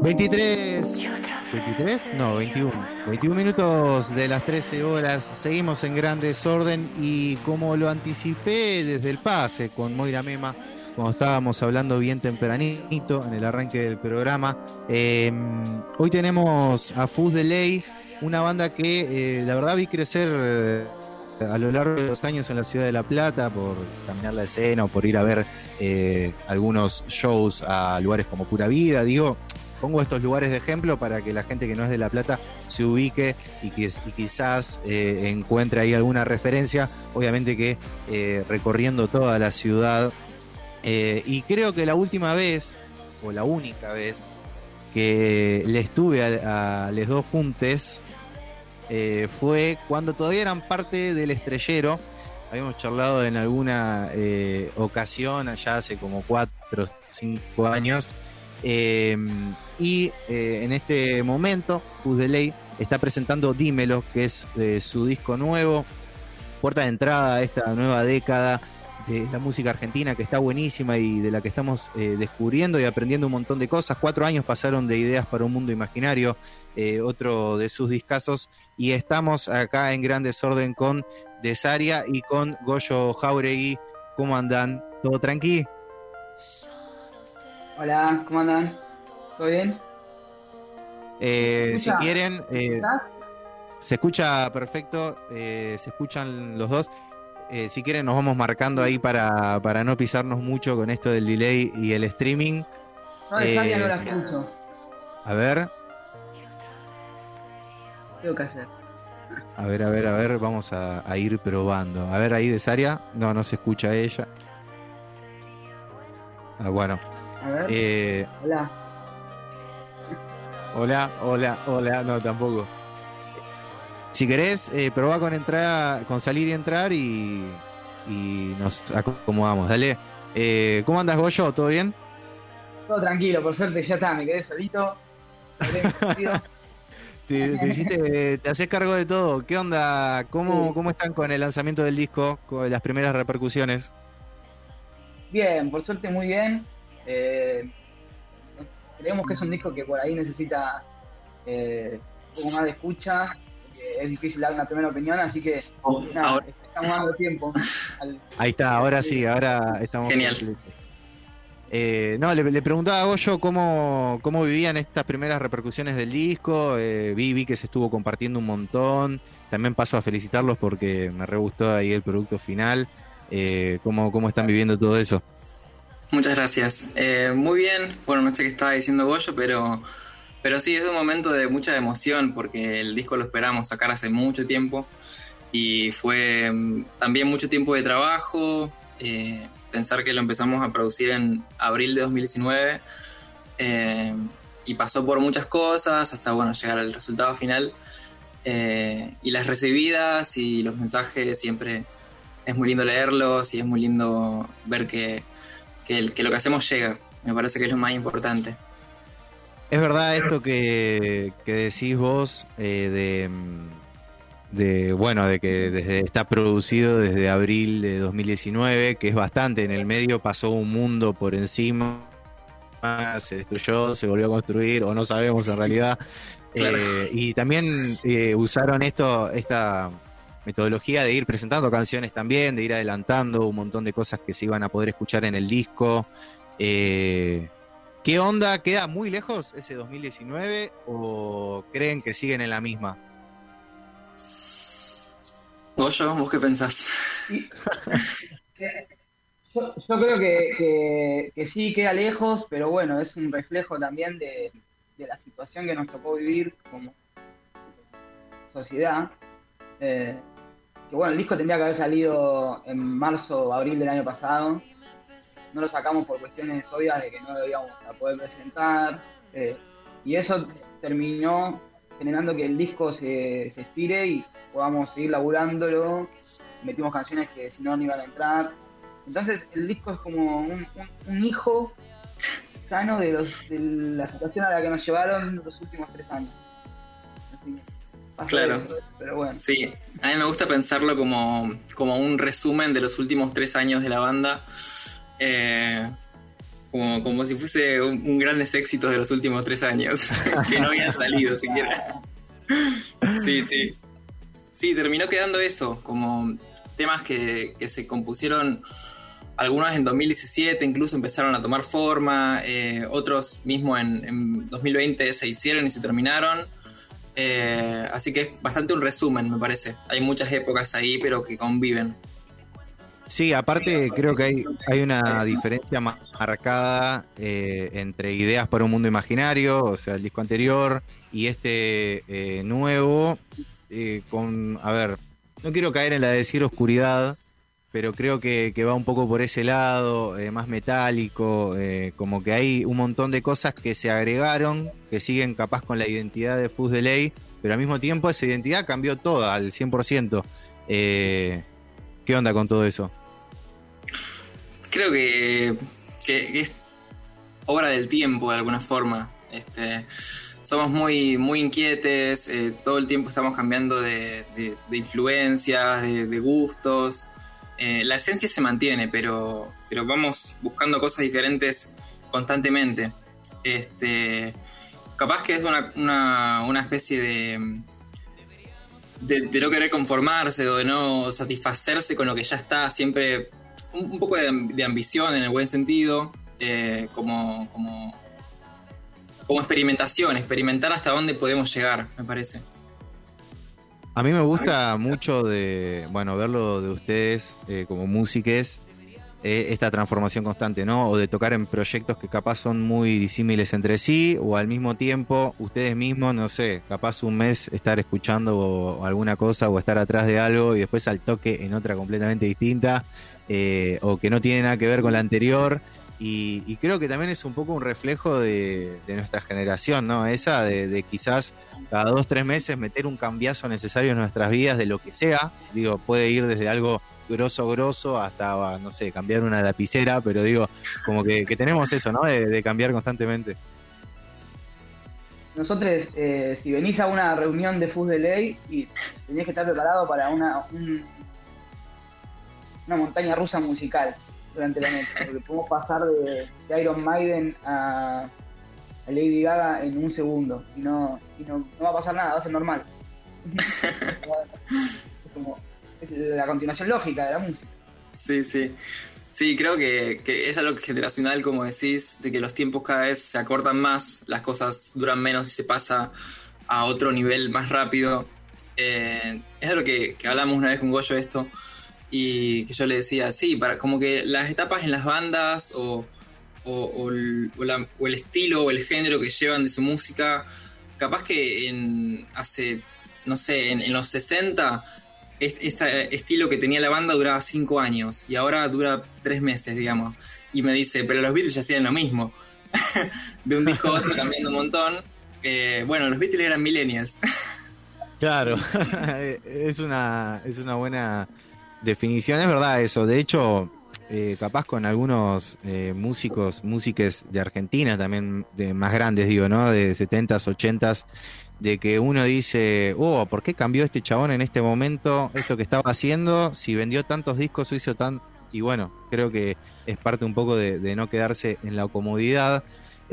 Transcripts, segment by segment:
23. ¿23? No, 21. 21 minutos de las 13 horas. Seguimos en gran desorden y como lo anticipé desde el pase con Moira Mema, cuando estábamos hablando bien tempranito en el arranque del programa, eh, hoy tenemos a Fuzz de Ley, una banda que eh, la verdad vi crecer eh, a lo largo de los años en la ciudad de La Plata por caminar la escena o por ir a ver eh, algunos shows a lugares como Pura Vida. Digo, pongo estos lugares de ejemplo para que la gente que no es de La Plata se ubique y, que, quizás eh, encuentre ahí alguna referencia. Obviamente que eh, recorriendo toda la ciudad. eh, y creo que la última vez, o la única vez, que le estuve a, a les dos juntes fue cuando todavía eran parte del estrellero. Habíamos charlado en alguna ocasión, allá hace como cuatro o cinco años. Eh, y eh, en este momento, Fuzz de Ley está presentando Dímelo, que es eh, su disco nuevo, puerta de entrada a esta nueva década de la música argentina que está buenísima y de la que estamos descubriendo y aprendiendo un montón de cosas. Cuatro años pasaron de Ideas para un Mundo Imaginario, otro de sus discazos, y estamos acá en gran desorden con Desaria y con Goyo Jauregui. ¿Cómo andan? ¿Todo tranqui? Hola, ¿cómo andan? ¿Todo bien? Eh, si quieren, eh, se escucha perfecto, eh, se escuchan los dos. Eh, si quieren, nos vamos marcando ahí para, para no pisarnos mucho con esto del delay y el streaming. No, bien, no la escucho. A ver, Tengo que hacer. a ver, a ver, a ver, vamos a, a ir probando. A ver ahí, Desaria. No, no se escucha ella. Ah, bueno. A ver. Eh, Hola. hola, hola, hola. No, tampoco. Si querés, eh, probá con entrar, con salir y entrar y, y nos acomodamos. Dale. Eh, ¿Cómo andas, Goyo? ¿Todo bien? Todo tranquilo, por suerte ya está, me quedé solito. Te, te hiciste, te haces cargo de todo. ¿Qué onda? ¿Cómo, Sí. ¿Cómo están con el lanzamiento del disco? Con las primeras repercusiones. Bien, por suerte muy bien. Eh, creemos que es un disco que por ahí necesita eh, un poco más de escucha. Es difícil dar una primera opinión, así que nada, Ahora- estamos dando tiempo. al- Ahí está, ahora sí, ahora estamos. Genial. Eh, no, le, le preguntaba a Goyo cómo, cómo vivían estas primeras repercusiones del disco. Eh, vi, vi que se estuvo compartiendo un montón. También paso a felicitarlos porque me re gustó ahí el producto final. Eh, ¿cómo, ¿Cómo están viviendo todo eso? Muchas gracias. Eh, muy bien. Bueno, no sé qué estaba diciendo Goyo, pero, pero sí, es un momento de mucha emoción porque el disco lo esperamos sacar hace mucho tiempo y fue mm, también mucho tiempo de trabajo. eh, pensar que lo empezamos a producir en abril de 2019 eh, y pasó por muchas cosas hasta bueno llegar al resultado final. Y las recibidas y los mensajes siempre es muy lindo leerlos y es muy lindo ver que, que, el- que lo que hacemos llega. Me parece que es lo más importante. Es verdad esto que, que decís vos eh, de, mm, de, bueno, de que desde, está producido desde abril de 2019, que es bastante. En el medio pasó un mundo por encima, se destruyó, se volvió a construir, o no sabemos en realidad. Claro. Eh, y también eh, usaron esto, esta metodología de ir presentando canciones también, de ir adelantando un montón de cosas que se iban a poder escuchar en el disco. Eh, ¿Qué onda? ¿Queda muy lejos ese 2019 o creen que siguen en la misma? Goyo, ¿vos qué pensás? Yo, yo creo que, que- que sí queda lejos, pero bueno, es un reflejo también de, de la situación que nos tocó vivir como sociedad. Eh, que bueno, el disco tendría que haber salido en marzo o abril del año pasado. No lo sacamos por cuestiones obvias de que no lo íbamos a poder presentar. eh, y eso terminó generando que el disco se, se estire y podamos seguir laburándolo. Metimos canciones que si no no iban a entrar. Entonces el disco es como un, un- hijo sano de, los, de la situación a la que nos llevaron los últimos tres años. Claro. pero bueno. Sí, a mí me gusta pensarlo como, como un resumen de los últimos tres años de la banda. Eh, como, como si fuese un, un grandes éxitos de los últimos tres años, que no habían salido siquiera. Sí, sí. Sí, terminó quedando eso, como temas que, que se compusieron algunos en 2017 incluso empezaron a tomar forma, eh, otros mismo en, en, 2020 se hicieron y se terminaron. Eh, así que es bastante un resumen, me parece. Hay muchas épocas ahí, pero que conviven. Sí, aparte creo que hay, hay una diferencia marcada eh, entre Ideas para un Mundo Imaginario, o sea, el disco anterior, y este eh, nuevo, eh, con, a ver, no quiero caer en la de decir oscuridad, pero creo que, va un poco por ese lado, eh, más metálico, eh, como que hay un montón de cosas que se agregaron, que siguen capaz con la identidad de Fus de Ley, pero al mismo tiempo esa identidad cambió toda, al 100%. Eh, ¿Qué onda con todo eso? Creo que, es obra del tiempo de alguna forma. Este, somos muy, muy inquietes, eh, todo el tiempo estamos cambiando de, influencias, de gustos. Eh, la esencia se mantiene, pero, pero vamos buscando cosas diferentes constantemente. Este, capaz que es una, una, una especie de, de, no querer conformarse o de no satisfacerse con lo que ya está, siempre un, poco de, de, ambición en el buen sentido, eh, como, como, como experimentación, experimentar hasta dónde podemos llegar, me parece. A mí me gusta mucho de, bueno, verlo de ustedes eh, como músiques, eh, esta transformación constante, ¿no? O de tocar en proyectos que capaz son muy disímiles entre sí, o al mismo tiempo ustedes mismos, no sé, capaz un mes estar escuchando o, o alguna cosa o estar atrás de algo y después al toque en otra completamente distinta, eh, o que no tiene nada que ver con la anterior. Y, creo que también es un poco un reflejo de, nuestra generación, ¿no? Esa de, de, quizás cada dos, tres meses meter un cambiazo necesario en nuestras vidas de lo que sea. Digo, puede ir desde algo grosso, grosso hasta, no sé, cambiar una lapicera, pero digo, como que, que tenemos eso, ¿no? De, de, cambiar constantemente. Nosotros, eh, si venís a una reunión de FUS de ley y tenés que estar preparado para una, un, una montaña rusa musical durante la noche, porque podemos pasar de, de Iron Maiden a, a, Lady Gaga en un segundo y no, y no, no va a pasar nada, va a ser normal. es como es la continuación lógica de la música. Sí, sí. Sí, creo que, que, es algo generacional, como decís, de que los tiempos cada vez se acortan más, las cosas duran menos y se pasa a otro nivel más rápido. Eh, es de lo que, que hablamos una vez con Goyo esto, y que yo le decía, sí, para como que las etapas en las bandas o, o, o, el, o, la, el, estilo o el género que llevan de su música, capaz que en hace, no sé, en, en los 60, este, este, estilo que tenía la banda duraba 5 años y ahora dura 3 meses, digamos. Y me dice, pero los Beatles ya hacían lo mismo. de un disco a otro cambiando un montón. Eh, bueno, los Beatles eran millennials. claro, es una, es una buena definición, es verdad eso. De hecho, eh, capaz con algunos eh, músicos, músiques de Argentina también, de más grandes, digo, ¿no? De 70s, 80s, de que uno dice, oh, ¿por qué cambió este chabón en este momento esto que estaba haciendo? Si vendió tantos discos o hizo tan... Y bueno, creo que es parte un poco de, de no quedarse en la comodidad.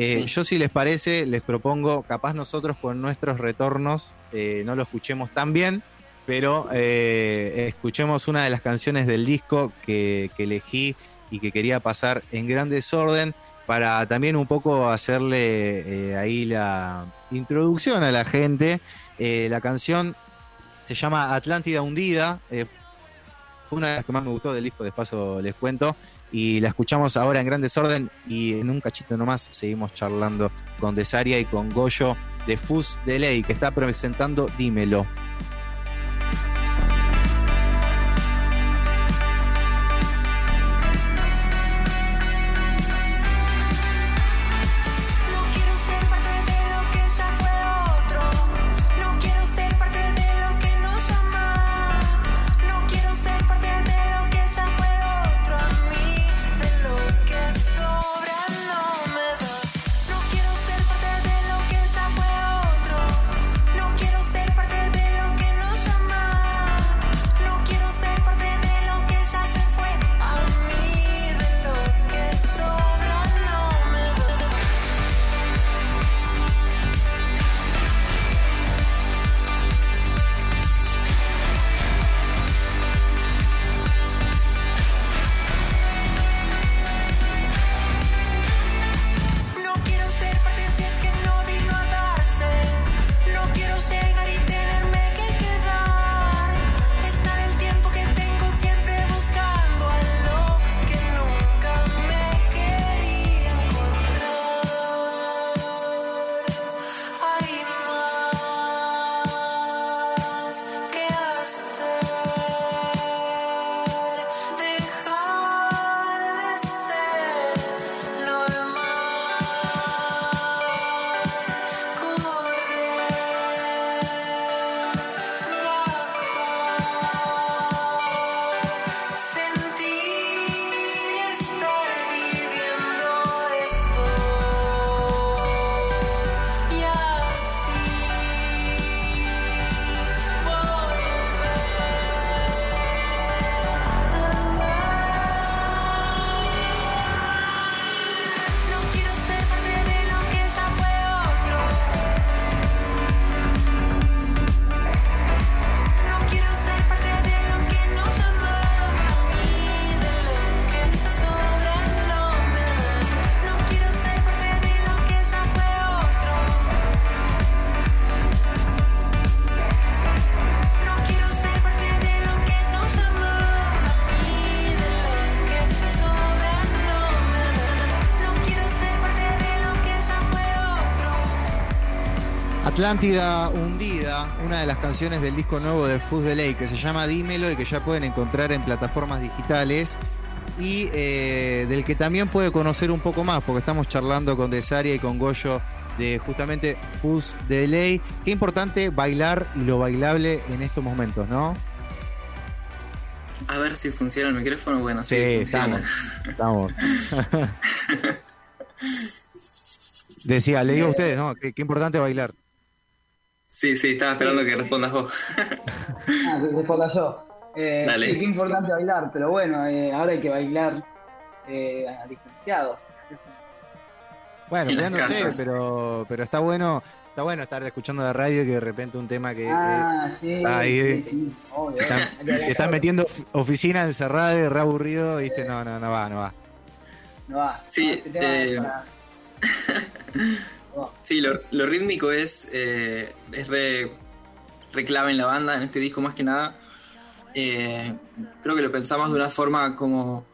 Eh, sí. Yo si les parece, les propongo, capaz nosotros con nuestros retornos eh, no lo escuchemos tan bien, pero eh, escuchemos una de las canciones del disco que, elegí y que quería pasar en gran desorden para también un poco hacerle eh, ahí la introducción a la gente. Eh, la canción se llama Atlántida Hundida, fue una de las que más me gustó del disco, despacio les cuento, y la escuchamos ahora en gran desorden y en un cachito nomás seguimos charlando con Desaria y con Goyo de Fus de Ley, que está presentando Dímelo. Atlántida Hundida, una de las canciones del disco nuevo de Fuzz de Ley, que se llama Dímelo y que ya pueden encontrar en plataformas digitales. Y eh, del que también puede conocer un poco más, porque estamos charlando con Desaria y con Goyo de justamente Fuzz de Ley. Qué importante bailar y lo bailable en estos momentos, ¿no? A ver si funciona el micrófono. Bueno, sí, Sí, funciona. estamos. estamos. Decía, le digo a ustedes, ¿no? Qué, qué importante bailar. Sí, sí, estaba esperando que respondas vos. Ah, que responda yo. Eh, Dale. sí, qué importante bailar, pero bueno, eh, ahora hay que bailar eh, a distanciados. Bueno, En ya no sé, pero, pero está bueno, está bueno estar escuchando de radio y que de repente un tema que eh, Ah, sí, ahí, sí, obvio. están, están todo. metiendo of- oficina encerrada y re aburrido, viste, no, no, no va, no va. No va. Sí, No, este eh. Sí, lo, rítmico es, eh, es re, re clave en la banda, en este disco más que nada. Eh, creo que lo pensamos de una forma como...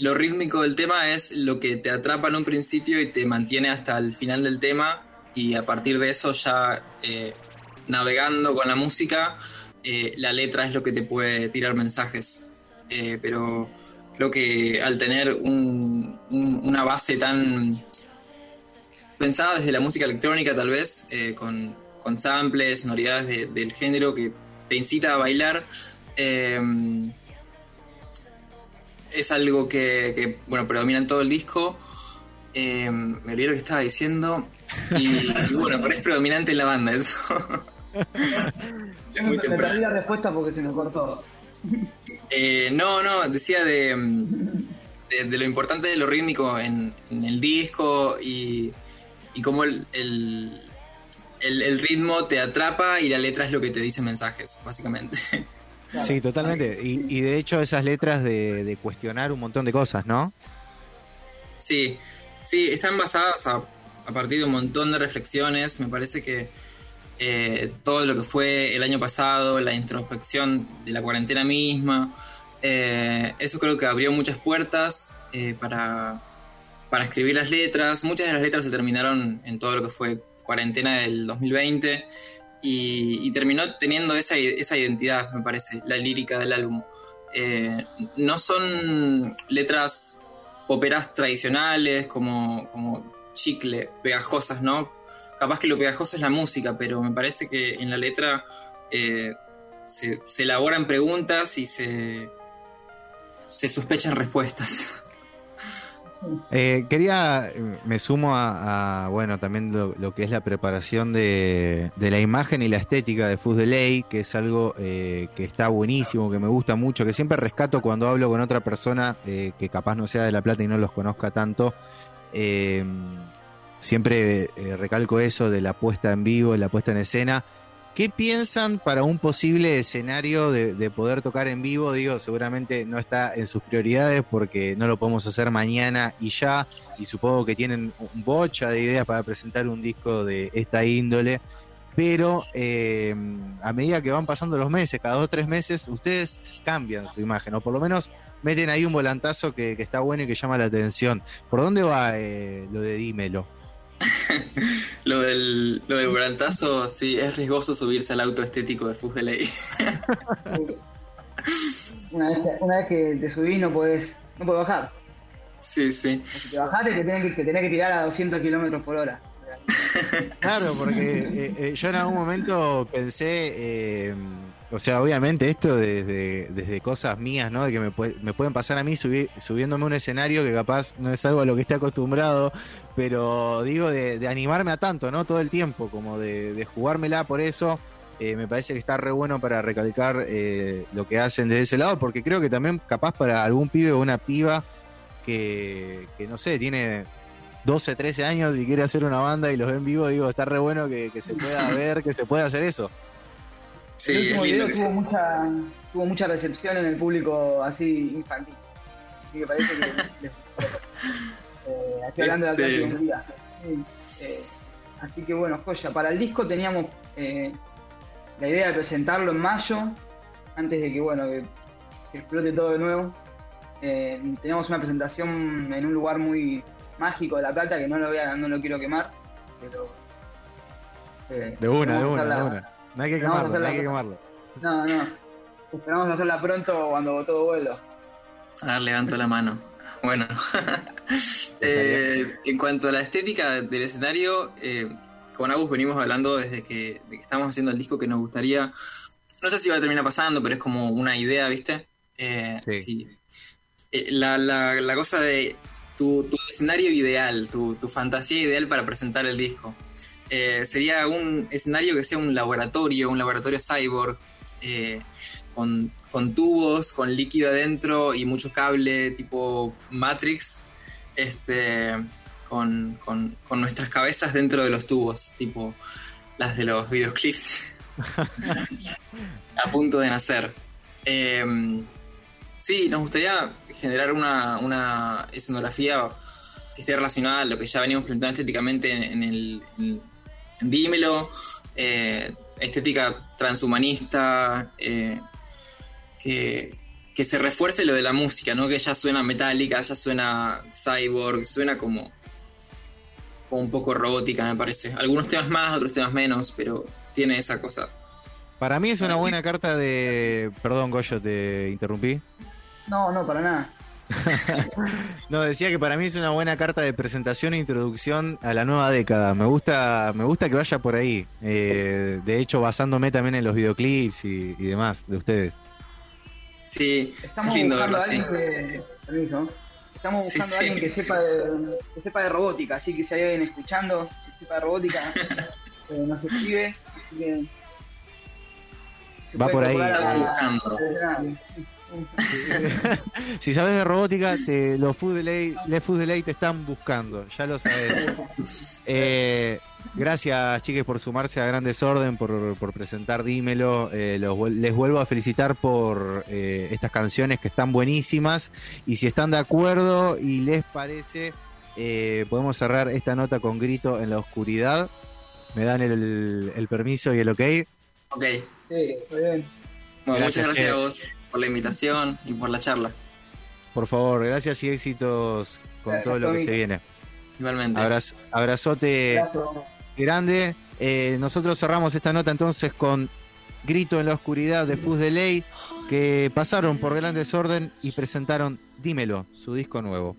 Lo rítmico del tema es lo que te atrapa en un principio y te mantiene hasta el final del tema y a partir de eso ya eh, navegando con la música, eh, la letra es lo que te puede tirar mensajes. Pero creo que al tener un- un- una base tan pensada desde la música electrónica tal vez, eh, con, con samples, sonoridades de- del género que te incita a bailar, eh, es algo que, que, bueno, predomina en todo el disco. Eh, me olvidé lo que estaba diciendo. Y, y bueno, pero es predominante en la banda eso. es muy temprano. la respuesta porque se me cortó. Eh, no, no, decía de, de, de lo importante de lo rítmico en, en el disco y, y cómo el, el, el- el ritmo te atrapa y la letra es lo que te dice mensajes, básicamente. Sí, totalmente. Y, y de hecho esas letras de, de cuestionar un montón de cosas, ¿no? Sí, sí, están basadas a, a partir de un montón de reflexiones. Me parece que eh, todo lo que fue el año pasado, la introspección de la cuarentena misma, eh, eso creo que abrió muchas puertas eh, para, para escribir las letras. Muchas de las letras se terminaron en todo lo que fue cuarentena del 2020 y, terminó teniendo esa, identidad, me parece, la lírica del álbum. Eh, no son letras óperas tradicionales como, como chicle, pegajosas, ¿no? Capaz que lo pegajoso es la música, pero me parece que en la letra eh, se, se elaboran preguntas y se, se sospechan respuestas. Eh, quería, eh, me sumo a, bueno, también lo, que es la preparación de, la imagen y la estética de Fuzz de Ley, que es algo eh, que está buenísimo, que me gusta mucho, que siempre rescato cuando hablo con otra persona eh, que capaz no sea de La Plata y no los conozca tanto. Siempre recalco eso de la puesta en vivo, la puesta en escena. ¿Qué piensan para un posible escenario de, de, poder tocar en vivo? Digo, seguramente no está en sus prioridades porque no lo podemos hacer mañana y ya. Y supongo que tienen un bocha de ideas para presentar un disco de esta índole. Pero eh, a medida que van pasando los meses, cada dos o tres meses, ustedes cambian su imagen, o por lo menos meten ahí un volantazo que, que está bueno y que llama la atención. ¿Por dónde va eh, lo de Dímelo? lo del lo del volantazo, sí, es riesgoso subirse al auto estético de Fuzz de Ley. una, vez que, una vez que te subís no podés, no podés bajar. Sí, sí. Si te bajás te tenés que, te tenés que tirar a 200 kilómetros por hora. Claro, porque eh, eh, yo en algún momento pensé, eh, o sea, obviamente esto desde, desde cosas mías, ¿no? De que me, me pueden pasar a mí subi- subiéndome a un escenario que capaz no es algo a lo que esté acostumbrado, pero digo de, animarme a tanto, ¿no? Todo el tiempo, como de, jugármela por eso. eh, me parece que está re bueno para recalcar eh, lo que hacen desde ese lado, porque creo que también capaz para algún pibe o una piba que, que no sé, tiene 12, 13 años y quiere hacer una banda y los ve en vivo, digo, está re bueno que se pueda ver, que se pueda hacer eso. Sí, el último video tuvo mucha, tuvo mucha recepción en el público así infantil. Así que parece que les- eh, estoy hablando de Este- día. Sí, eh, así que bueno, joya. Para el disco teníamos eh, la idea de presentarlo en mayo, antes de que bueno, que, que explote todo de nuevo. Eh, teníamos una presentación en un lugar muy mágico de La Plata, que no lo, voy a- no lo quiero quemar, pero Eh, De una, de una, de una. No hay que quemarlo, no hay que quemarlo. No, no. Esperamos hacerla pronto cuando todo vuelo. A ver, levanto la mano. Bueno, Eh, en cuanto a la estética del escenario, eh, con Agus venimos hablando desde que, de que estamos haciendo el disco que nos gustaría. No sé si va a terminar pasando, pero es como una idea, ¿viste? Eh, Sí. sí. Eh, la, la- la cosa de tu, tu escenario ideal, tu, tu fantasía ideal para presentar el disco. Eh, sería un escenario que sea un laboratorio, un laboratorio cyborg, eh, con, con tubos, con líquido adentro y mucho cable tipo Matrix, este, con, con- con nuestras cabezas dentro de los tubos, tipo las de los videoclips, a punto de nacer. Eh, sí, nos gustaría generar una, una escenografía que esté relacionada a lo que ya venimos presentando estéticamente en, en el en Dímelo, eh, estética transhumanista, eh, que, que se refuerce lo de la música, ¿no? Que ya suena metálica, ya suena cyborg, suena como, como un poco robótica, me parece. Algunos temas más, otros temas menos, pero tiene esa cosa. Para mí es una buena carta de. Perdón, Goyo, te interrumpí. No, no, para nada. No, decía que para mí es una buena carta de presentación e introducción a la nueva década. Me gusta, me gusta que vaya por ahí. Eh, de hecho, basándome también en los videoclips y, y demás de ustedes. Sí, Estamos es lindo buscando verlo a alguien que... Permiso. Estamos Sí, buscando a sí. alguien que sepa, de, que sepa de robótica, así que si hay alguien escuchando que sepa de robótica, eh, nos escribe. Así que, Va por ahí. Estamos buscando. si sabes de robótica, te, los Food Delay, les Food Delay te están buscando, ya lo sabes. Eh, gracias, chiques, por sumarse a Gran Desorden, por, por presentar Dímelo. Eh, los les vuelvo a felicitar por eh, estas canciones que están buenísimas. Y si están de acuerdo y les parece, eh, podemos cerrar esta nota con grito en la oscuridad. Me dan el, el permiso y el ok. Ok. Sí, muy bien. Bueno, Gracias, muchas gracias a vos por la invitación y por la charla. Por favor, gracias y éxitos con Gracias, todo lo que se viene. Igualmente. Abraz- abrazote. Abrazo. grande. Eh, nosotros cerramos esta nota entonces con Grito en la Oscuridad de Fuzz de Ley, que pasaron por Gran Desorden y presentaron Dímelo, su disco nuevo.